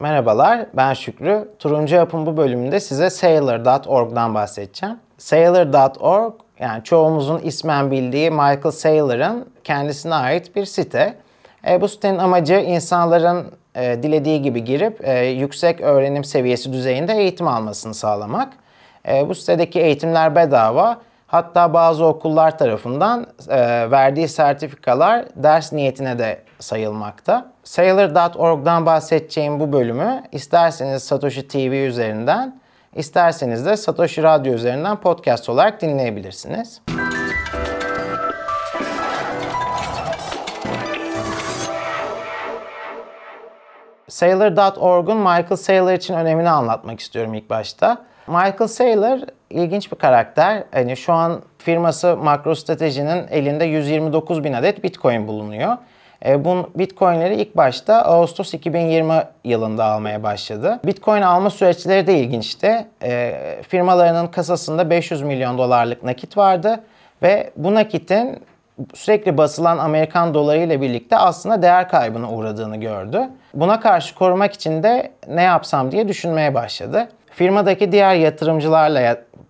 Merhabalar, ben Şükrü. Turuncu Yapım bu bölümünde size Sailor.org'dan bahsedeceğim. Sailor.org, yani çoğumuzun ismen bildiği Michael Saylor'ın kendisine ait bir site. E, bu sitenin amacı insanların e, dilediği gibi girip e, yüksek öğrenim seviyesi düzeyinde eğitim almasını sağlamak. E, bu sitedeki eğitimler bedava. Hatta bazı okullar tarafından e, verdiği sertifikalar ders niyetine de sayılmakta. Sailor.org'dan bahsedeceğim bu bölümü isterseniz Satoshi TV üzerinden, isterseniz de Satoshi Radyo üzerinden podcast olarak dinleyebilirsiniz. Sailor.org'un Michael Saylor için önemini anlatmak istiyorum ilk başta. Michael Saylor ilginç bir karakter. Hani şu an firması MicroStrategy'nin elinde 129 bin adet Bitcoin bulunuyor. E, bu Bitcoin'leri ilk başta Ağustos 2020 yılında almaya başladı. Bitcoin alma süreçleri de ilginçti. E, firmalarının kasasında 500 milyon dolarlık nakit vardı ve bu nakitin sürekli basılan Amerikan doları ile birlikte aslında değer kaybına uğradığını gördü. Buna karşı korumak için de ne yapsam diye düşünmeye başladı. Firmadaki diğer yatırımcılarla,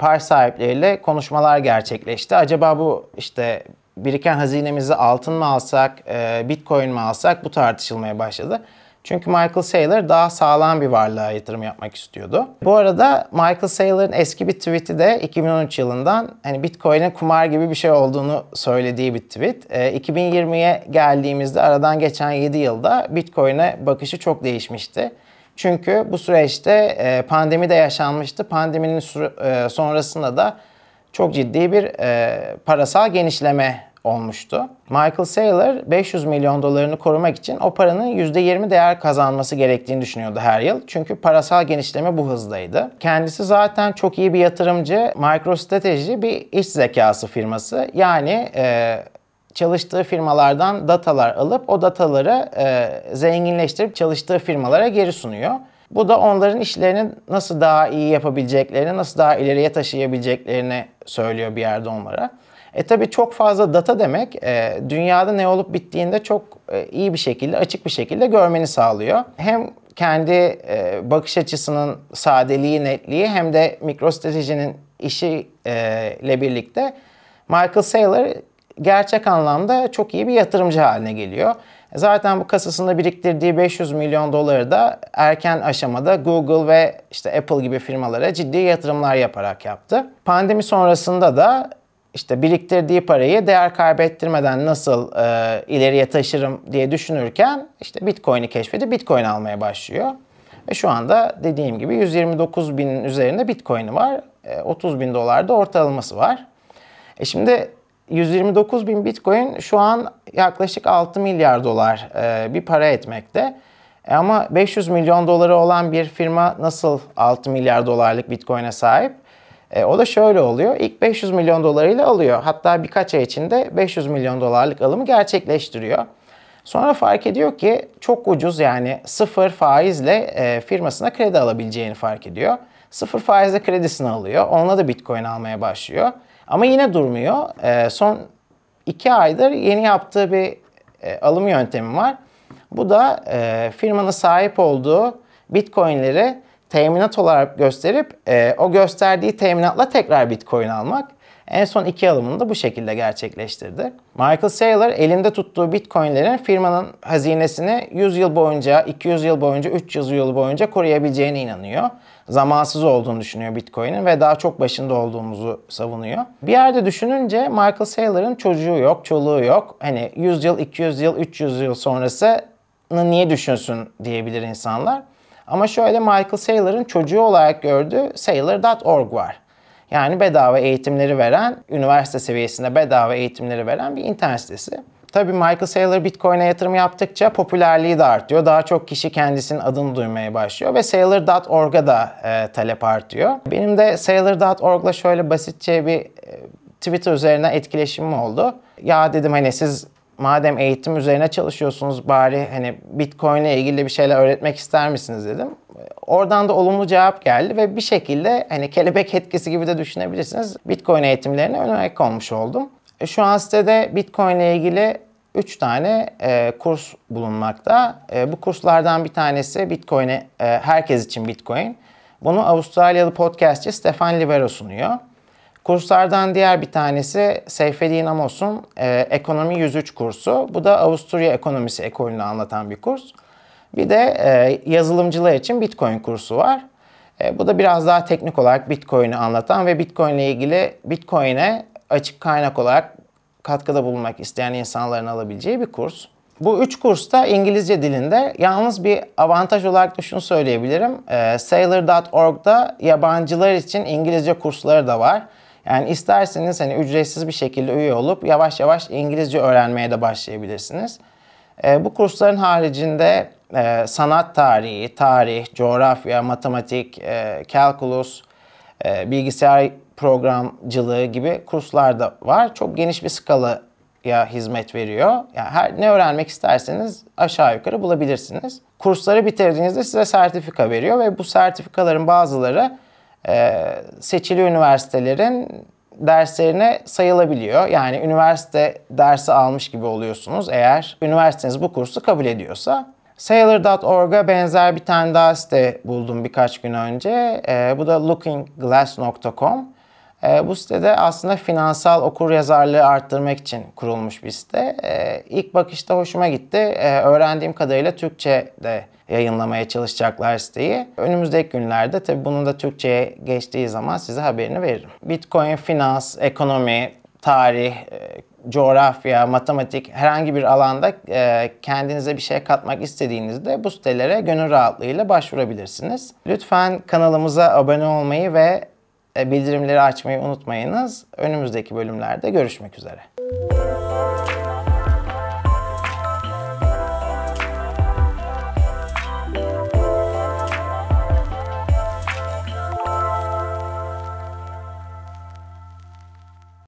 par sahipleriyle konuşmalar gerçekleşti. Acaba bu işte biriken hazinemizi altın mı alsak, e, bitcoin mi alsak bu tartışılmaya başladı. Çünkü Michael Saylor daha sağlam bir varlığa yatırım yapmak istiyordu. Bu arada Michael Saylor'ın eski bir tweet'i de 2013 yılından hani Bitcoin'in kumar gibi bir şey olduğunu söylediği bir tweet. E, 2020'ye geldiğimizde aradan geçen 7 yılda Bitcoin'e bakışı çok değişmişti. Çünkü bu süreçte e, pandemi de yaşanmıştı. Pandeminin e, sonrasında da çok ciddi bir e, parasal genişleme olmuştu. Michael Saylor 500 milyon dolarını korumak için o paranın %20 değer kazanması gerektiğini düşünüyordu her yıl. Çünkü parasal genişleme bu hızdaydı. Kendisi zaten çok iyi bir yatırımcı. MicroStrategy bir iş zekası firması. Yani e, çalıştığı firmalardan datalar alıp o dataları e, zenginleştirip çalıştığı firmalara geri sunuyor. Bu da onların işlerini nasıl daha iyi yapabileceklerini, nasıl daha ileriye taşıyabileceklerini söylüyor bir yerde onlara. E tabi çok fazla data demek e, dünyada ne olup bittiğinde çok e, iyi bir şekilde, açık bir şekilde görmeni sağlıyor. Hem kendi e, bakış açısının sadeliği, netliği hem de MicroStrategy'nin işi e, birlikte Michael Saylor gerçek anlamda çok iyi bir yatırımcı haline geliyor. Zaten bu kasasında biriktirdiği 500 milyon doları da erken aşamada Google ve işte Apple gibi firmalara ciddi yatırımlar yaparak yaptı. Pandemi sonrasında da işte biriktirdiği parayı değer kaybettirmeden nasıl e, ileriye taşırım diye düşünürken işte Bitcoin'i keşfedip Bitcoin almaya başlıyor. Ve şu anda dediğim gibi 129 binin üzerinde Bitcoin'i var. E, 30 bin dolar da ortalaması var. E şimdi 129 bin Bitcoin şu an yaklaşık 6 milyar dolar e, bir para etmekte. E ama 500 milyon doları olan bir firma nasıl 6 milyar dolarlık Bitcoin'e sahip? E, o da şöyle oluyor. İlk 500 milyon dolarıyla alıyor. Hatta birkaç ay içinde 500 milyon dolarlık alımı gerçekleştiriyor. Sonra fark ediyor ki çok ucuz yani sıfır faizle e, firmasına kredi alabileceğini fark ediyor. Sıfır faizle kredisini alıyor. Onunla da Bitcoin almaya başlıyor. Ama yine durmuyor. E, son iki aydır yeni yaptığı bir e, alım yöntemi var. Bu da e, firmanın sahip olduğu Bitcoin'leri teminat olarak gösterip e, o gösterdiği teminatla tekrar Bitcoin almak. En son iki alımını da bu şekilde gerçekleştirdi. Michael Saylor elinde tuttuğu Bitcoin'lerin firmanın hazinesini 100 yıl boyunca, 200 yıl boyunca, 300 yıl boyunca koruyabileceğine inanıyor. Zamansız olduğunu düşünüyor Bitcoin'in ve daha çok başında olduğumuzu savunuyor. Bir yerde düşününce Michael Saylor'ın çocuğu yok, çoluğu yok. Hani 100 yıl, 200 yıl, 300 yıl sonrasını niye düşünsün diyebilir insanlar. Ama şöyle Michael Saylor'ın çocuğu olarak gördüğü Saylor.org var. Yani bedava eğitimleri veren, üniversite seviyesinde bedava eğitimleri veren bir internet sitesi. Tabii Michael Saylor Bitcoin'e yatırım yaptıkça popülerliği de artıyor. Daha çok kişi kendisinin adını duymaya başlıyor ve Saylor.org'a da e, talep artıyor. Benim de Saylor.org'la şöyle basitçe bir e, Twitter üzerine etkileşimim oldu. Ya dedim hani siz madem eğitim üzerine çalışıyorsunuz bari hani Bitcoin ile ilgili bir şeyler öğretmek ister misiniz dedim. Oradan da olumlu cevap geldi ve bir şekilde hani kelebek etkisi gibi de düşünebilirsiniz. Bitcoin eğitimlerine ön ayak olmuş oldum. E, şu an sitede Bitcoin ile ilgili 3 tane e, kurs bulunmakta. E, bu kurslardan bir tanesi Bitcoin'e e, herkes için Bitcoin. Bunu Avustralyalı podcastçi Stefan Livero sunuyor. Kurslardan diğer bir tanesi Seyfettin Amos'un e, Ekonomi 103 kursu. Bu da Avusturya ekonomisi ekolünü anlatan bir kurs. Bir de e, yazılımcılar için Bitcoin kursu var. E, bu da biraz daha teknik olarak Bitcoin'i anlatan ve Bitcoin ile ilgili Bitcoin'e açık kaynak olarak katkıda bulunmak isteyen insanların alabileceği bir kurs. Bu üç kursta İngilizce dilinde yalnız bir avantaj olarak da şunu söyleyebilirim. E, Sailor.org'da yabancılar için İngilizce kursları da var. Yani isterseniz hani ücretsiz bir şekilde üye olup yavaş yavaş İngilizce öğrenmeye de başlayabilirsiniz. E, bu kursların haricinde e, sanat tarihi, tarih, coğrafya, matematik, e, calculus, e, bilgisayar programcılığı gibi kurslar da var. Çok geniş bir skalaya hizmet veriyor. Yani her ne öğrenmek isterseniz aşağı yukarı bulabilirsiniz. Kursları bitirdiğinizde size sertifika veriyor ve bu sertifikaların bazıları seçili üniversitelerin derslerine sayılabiliyor. Yani üniversite dersi almış gibi oluyorsunuz eğer üniversiteniz bu kursu kabul ediyorsa. Sailor.org'a benzer bir tane daha site buldum birkaç gün önce. E, bu da lookingglass.com. E, bu sitede aslında finansal okur yazarlığı arttırmak için kurulmuş bir site. E, ilk bakışta hoşuma gitti. E, öğrendiğim kadarıyla Türkçe de yayınlamaya çalışacaklar siteyi. Önümüzdeki günlerde tabii bunun da Türkçe'ye geçtiği zaman size haberini veririm. Bitcoin, finans, ekonomi, tarih, e, coğrafya, matematik herhangi bir alanda e, kendinize bir şey katmak istediğinizde bu sitelere gönül rahatlığıyla başvurabilirsiniz. Lütfen kanalımıza abone olmayı ve bildirimleri açmayı unutmayınız. Önümüzdeki bölümlerde görüşmek üzere.